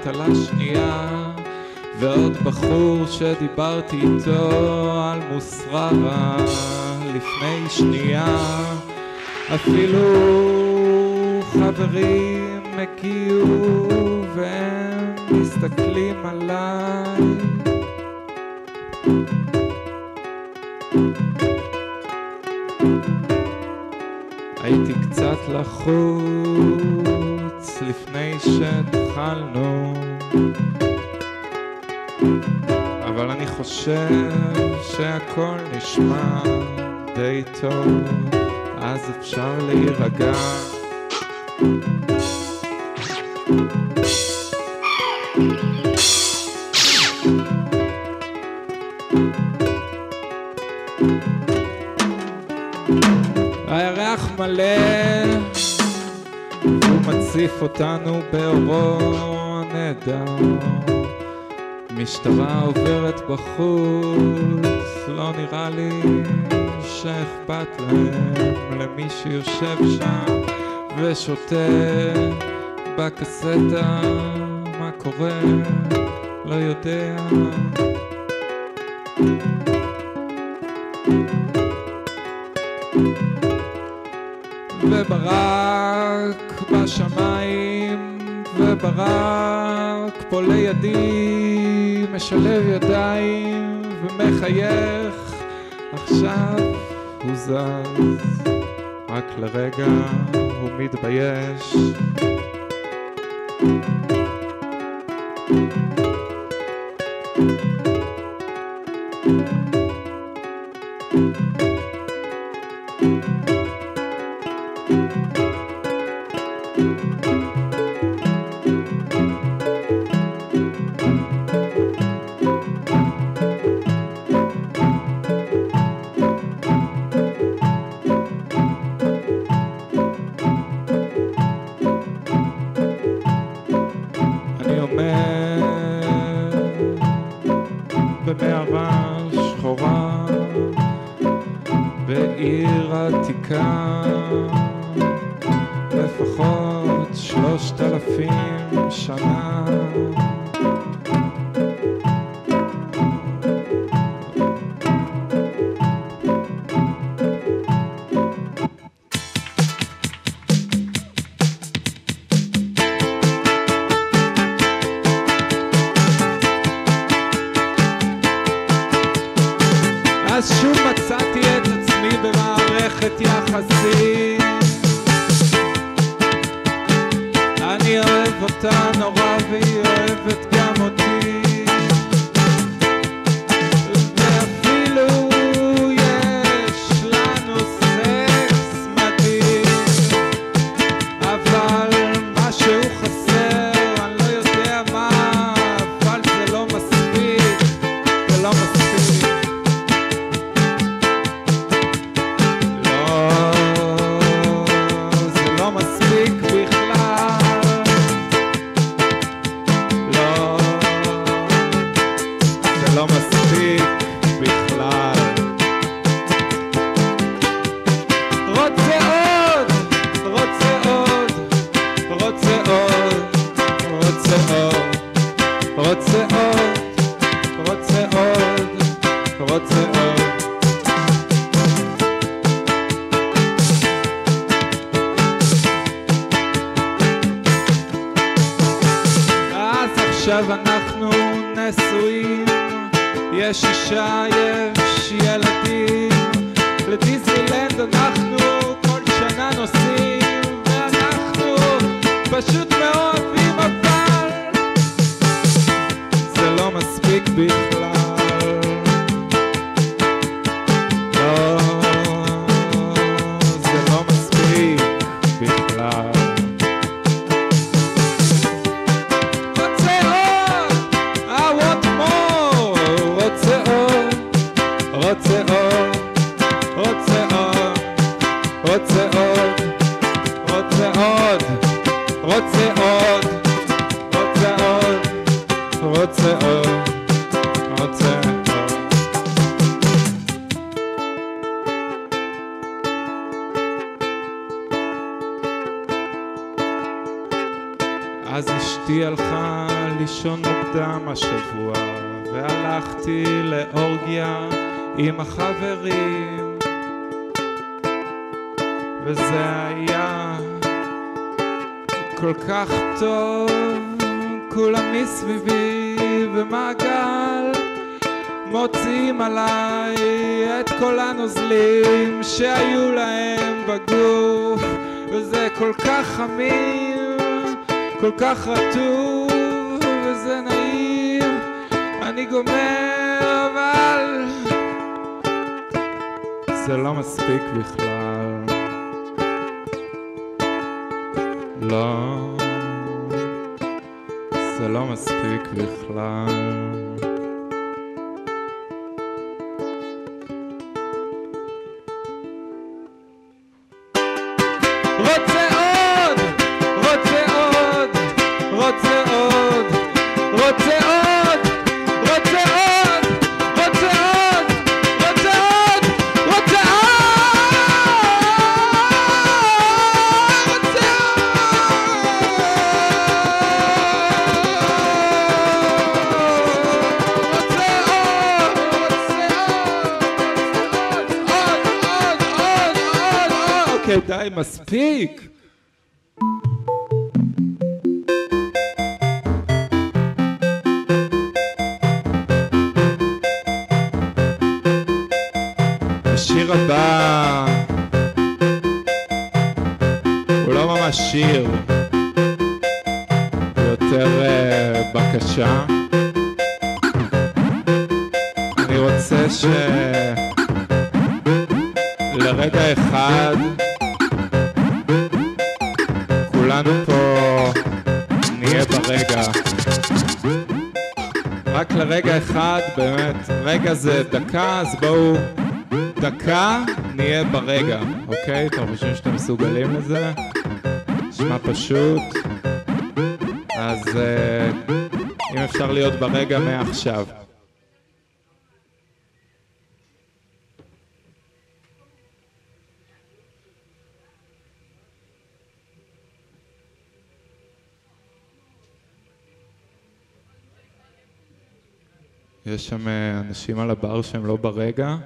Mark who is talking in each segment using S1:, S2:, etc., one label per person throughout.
S1: אחת על השנייה ועוד בחור שדיברתי איתו על מוסררה לפני שנייה. אפילו חברים הגיעו והם מסתכלים עליי. הייתי קצת לחוץ לפני שהתחלנו. אבל אני חושב שהכל נשמע די טוב אז אפשר להירגע. הירח מלא מציף אותנו באורו הנהדר משטרה עוברת בחוץ, לא נראה לי שאכפת להם למי שיושב שם ושותה בקסטה. מה קורה, לא יודע. וברק בשמיים, וברק פה לידי, משלב ידיים ומחייך, עכשיו הוא זז, רק לרגע הוא מתבייש. שלושת אלפים שנה. אשתי הלכה לישון מוקדם השבוע, והלכתי לאורגיה עם החברים, וזה היה כל כך טוב, כולם מסביבי במעגל, מוציאים עליי את כל הנוזלים שהיו להם בגוף, וזה כל כך חמים, כל כך רטוב, וזה נעים, אני גומר, אבל זה לא מספיק בכלל. לא, זה לא מספיק בכלל. מספיק. השיר הבא הוא לא ממש שיר, יותר אה, בקשה. רגע זה דקה, אז בואו דקה נהיה ברגע, אוקיי? אתם חושבים שאתם מסוגלים לזה? נשמע פשוט. אז אה, אם אפשר להיות ברגע מעכשיו. יש שם אה, אנשים על הבר שהם לא ברגע.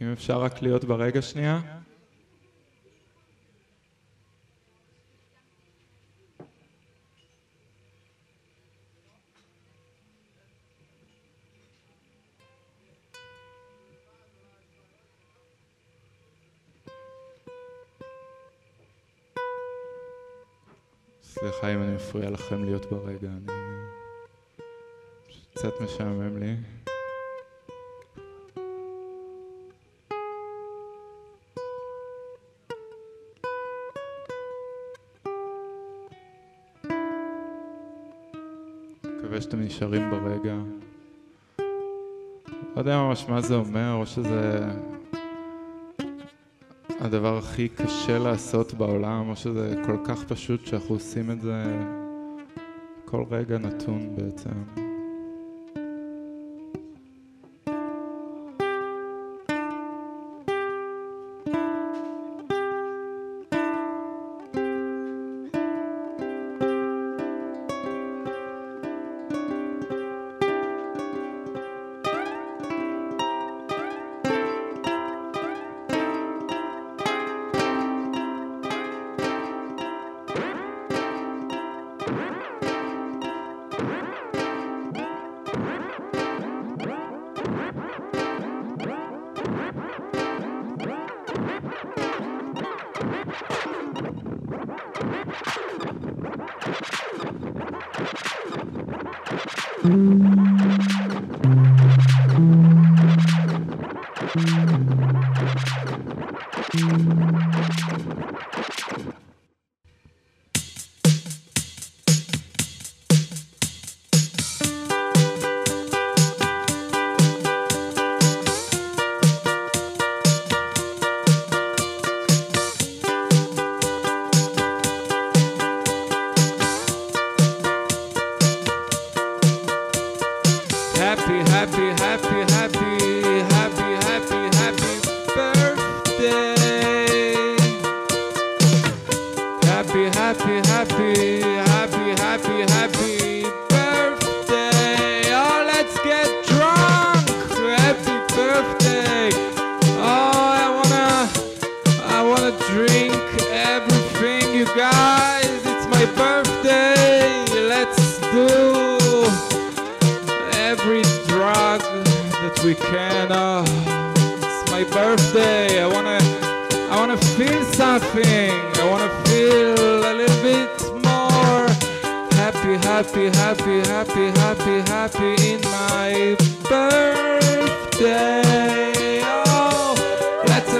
S1: אם אפשר רק להיות ברגע שנייה. סליחה אם אני מפריע לכם להיות ברגע, אני... קצת משעמם לי. מקווה שאתם נשארים ברגע. לא יודע ממש מה זה אומר, או שזה הדבר הכי קשה לעשות בעולם, או שזה כל כך פשוט שאנחנו עושים את זה כל רגע נתון בעצם.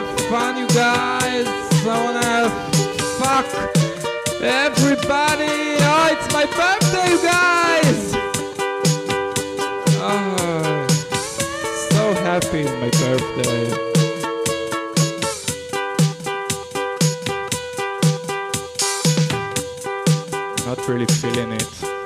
S1: Have fun, you guys. I wanna fuck everybody. Oh, it's my birthday, you guys. Oh, so happy my birthday. Not really feeling it.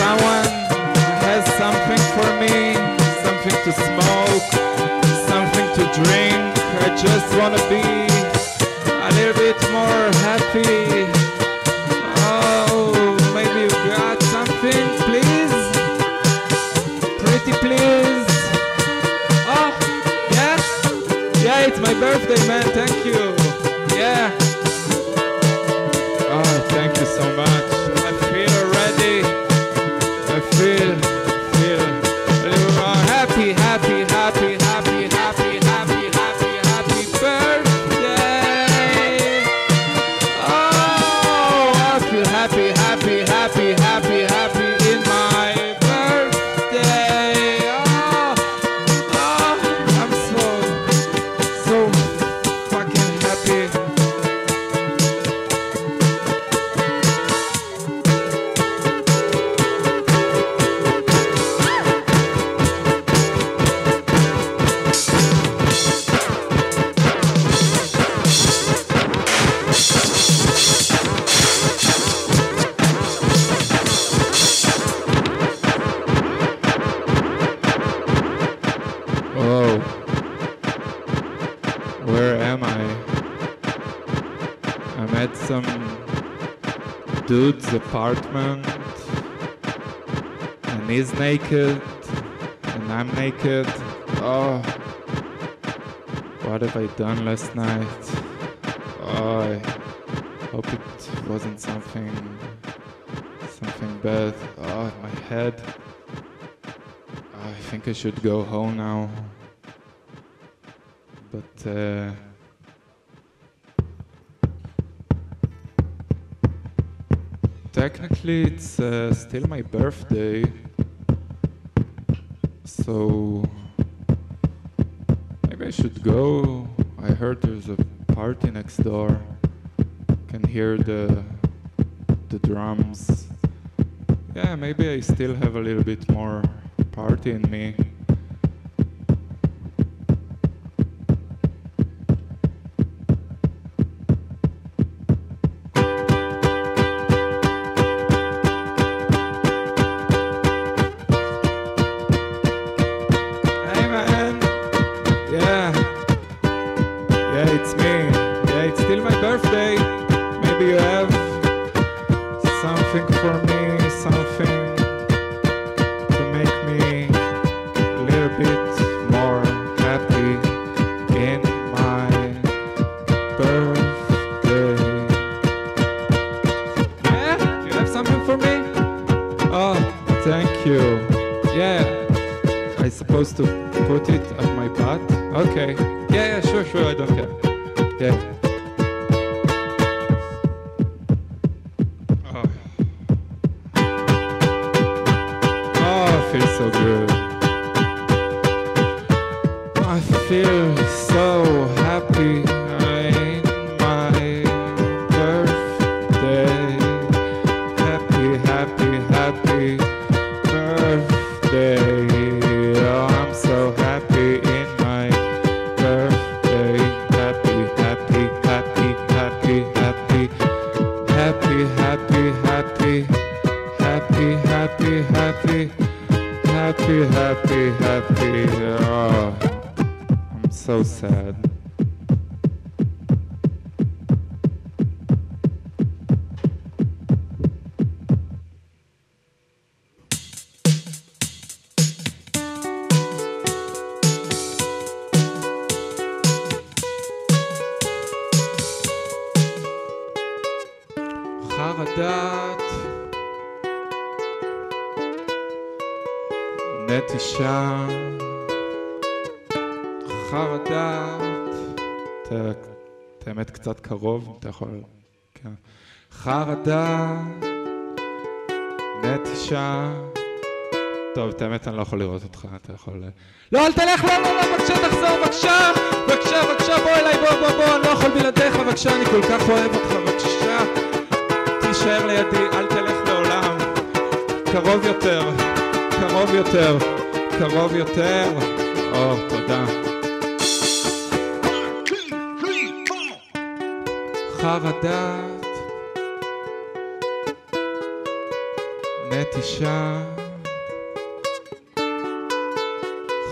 S1: Someone has something for me, something to smoke, something to drink. I just wanna be a little bit more happy. Dude's apartment, and he's naked, and I'm naked. Oh, what have I done last night? Oh, I hope it wasn't something, something bad. Oh, my head. I think I should go home now. But uh, technically, it's uh, still my birthday. So maybe I should go. I heard there's a party next door. Can hear the the drums. Yeah, maybe I still have a little bit more party in me. Happy, קרוב, אתה יכול... כן. חרדה נטישה טוב, את האמת אני לא יכול לראות אותך, אתה יכול... לא, אל תלך, לא, לא, לא, בבקשה, תחזור, בבקשה! בבקשה, בבקשה, בוא אליי, בוא, בוא, בוא, אני לא יכול בלעדיך, בבקשה, אני כל כך אוהב אותך, בבקשה. תישאר לידי, אל תלך לעולם. קרוב יותר, קרוב יותר, קרוב יותר. או, תודה. חרדת, נטישה,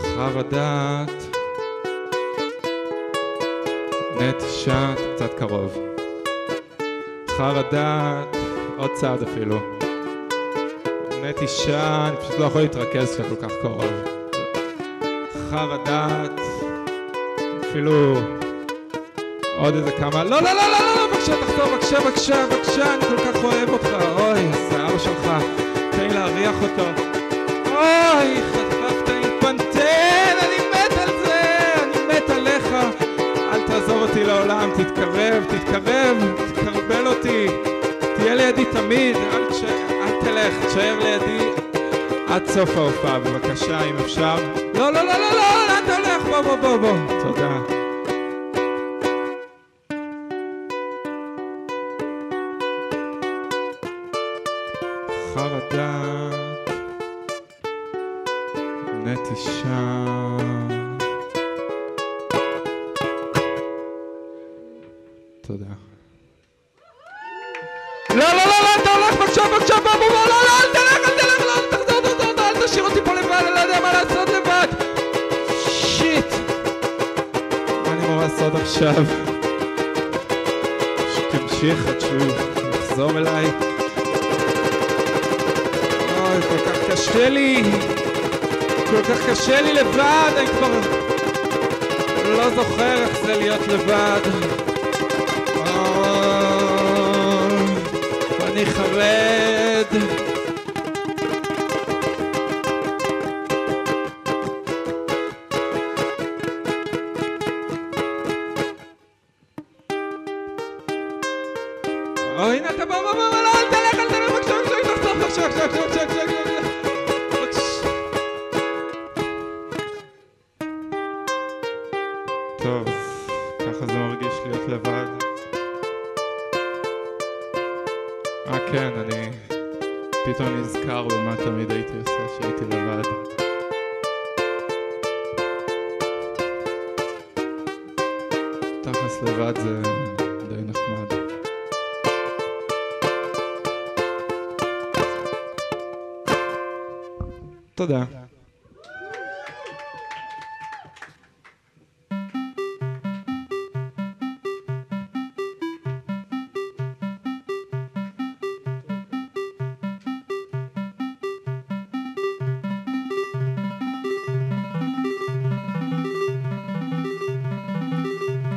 S1: חרדת, נטישה, קצת קרוב. חרדת, עוד צעד אפילו. נטישה, אני פשוט לא יכול להתרכז כשאתה כל כך קרוב. חרדת, אפילו עוד איזה כמה... לא, לא, לא, לא, לא, בבקשה, תחזור, בבקשה, בבקשה, בבקשה, אני כל כך אוהב אותך. אוי, השיער שלך, תן לי להריח אותו. אוי, חטפת עם פנטן, אני מת על זה, אני מת עליך. אל תעזוב אותי לעולם, תתקרב, תתקרב, תקרבל אותי. תהיה לידי תמיד, אל, תש... אל תלך, תשאר לידי עד סוף ההופעה, בבקשה, אם אפשר. לא, לא, לא, לא, לא, לאן אתה הולך? בוא, בוא, בוא, בוא. תודה. ¡Sac, sac, sac! תודה.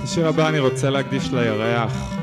S1: השיר הבא אני רוצה להקדיש לירח.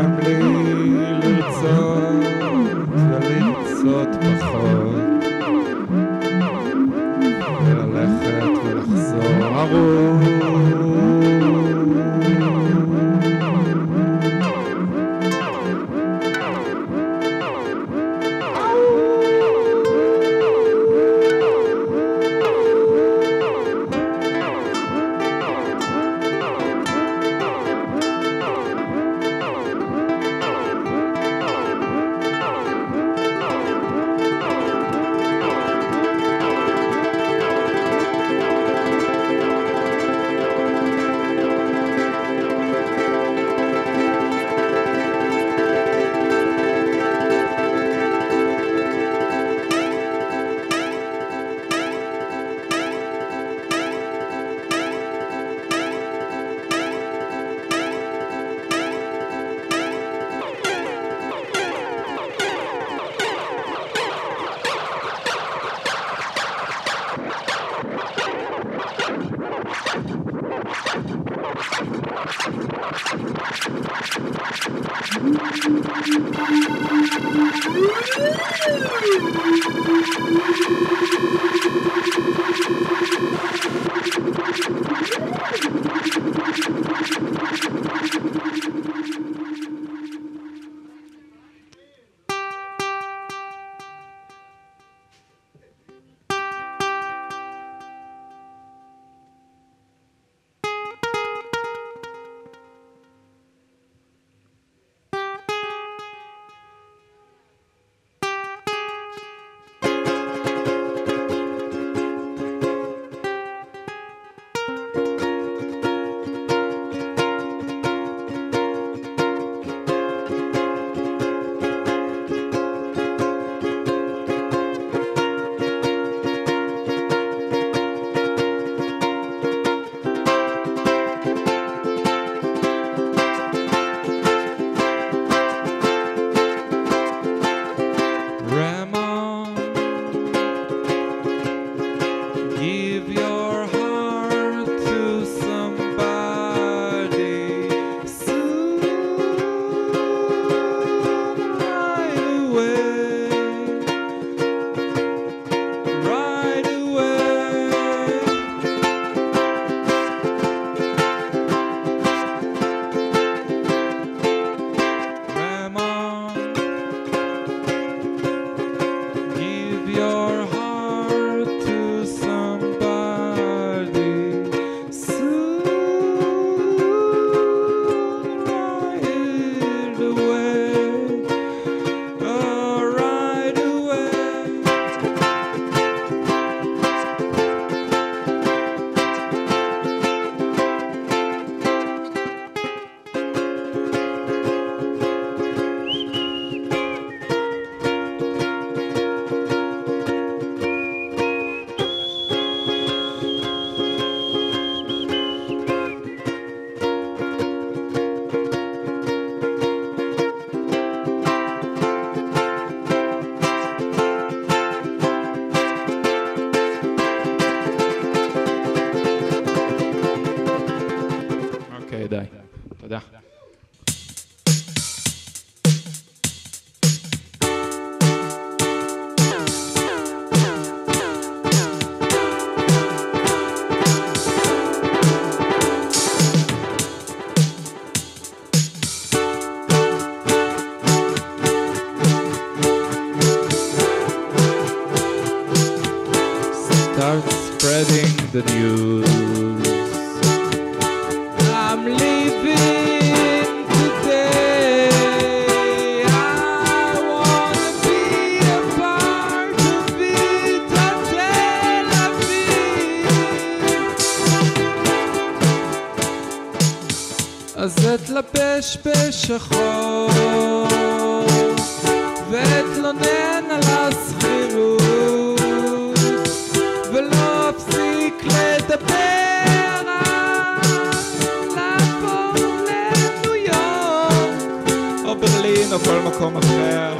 S1: גם בלי לרצות ולרצות פחות וללכת ולחזור. ארוך שחור ואתלונן על השכירות ולא אפסיק לדבר על לעבור לניו יורק. או ברלין או כל מקום אחר.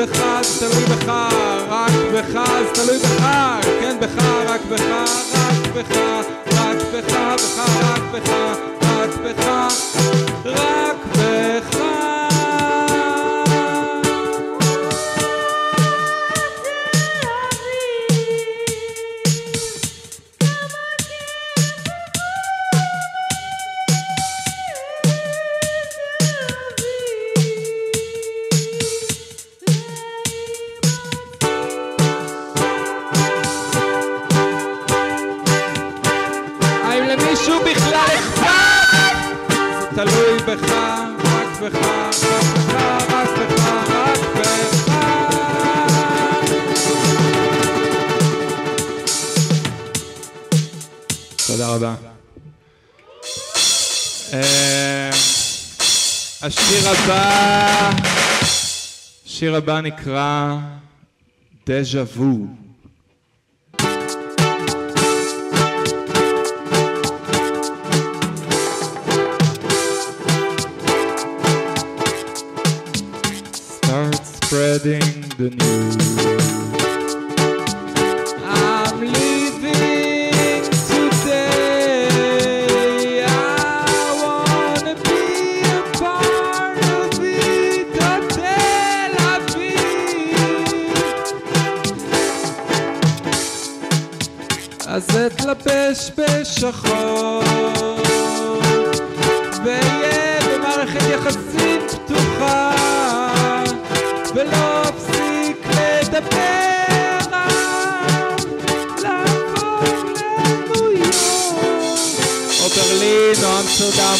S1: בך, זה תלוי בך, רק בך, זה תלוי בך, כן בך, רק בך, רק בך, רק בך, בך, רק בך, רק בך, רק בך. הבא, השיר הבא נקרא דז'ה וו. Spreading the news.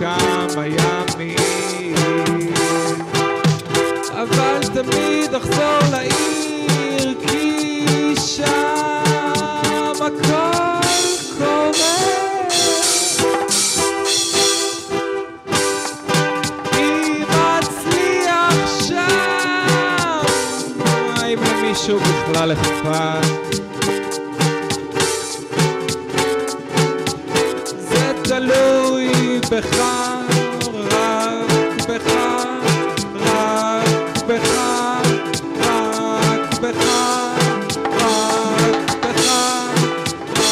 S1: לכמה ימים אבל תמיד אחזור לעיר כי שם הכל קורה. אם אצליח שם האם למישהו בכלל אכפת תלוי בך, רק בך, רק בך, רק בך, רק בך,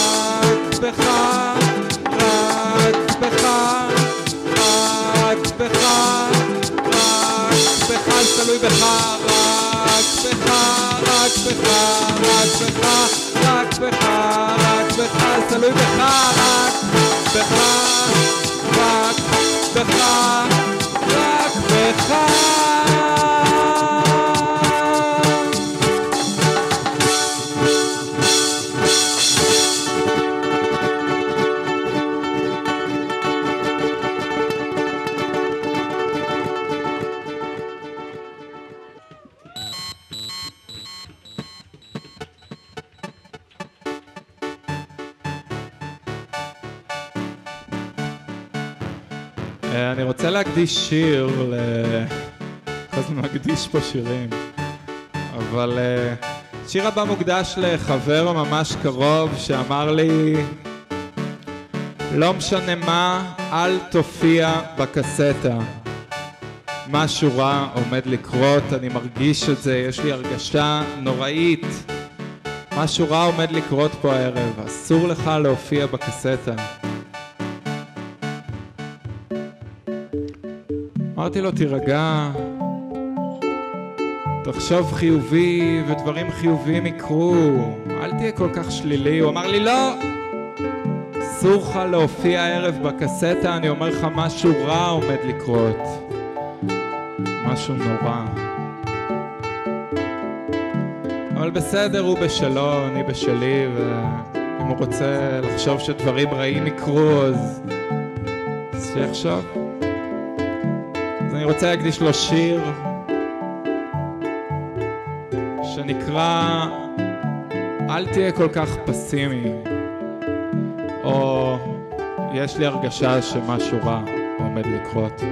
S1: רק בך, רק בך, רק בך, רק בך, זה תלוי בך, רק בך, רק בך, רק בך, רק בך, רק בך, זה תלוי בך, רק בך, רק melhor. להקדיש שיר ל... כל הזמן מקדיש פה שירים, אבל אה, שיר הבא מוקדש לחבר ממש קרוב שאמר לי לא משנה מה, אל תופיע בקסטה. משהו רע עומד לקרות, אני מרגיש את זה, יש לי הרגשה נוראית. משהו רע עומד לקרות פה הערב, אסור לך להופיע בקסטה. אמרתי לו, תירגע, תחשוב חיובי ודברים חיוביים יקרו, אל תהיה כל כך שלילי. הוא אמר לי, לא, אסור לך להופיע הערב בקסטה, אני אומר לך, משהו רע עומד לקרות. משהו נורא. אבל בסדר, הוא בשלו, אני בשלי, ואם הוא רוצה לחשוב שדברים רעים יקרו, אז שיחשוב. רוצה להקדיש לו שיר שנקרא אל תהיה כל כך פסימי, או יש לי הרגשה שמשהו רע עומד לקרות.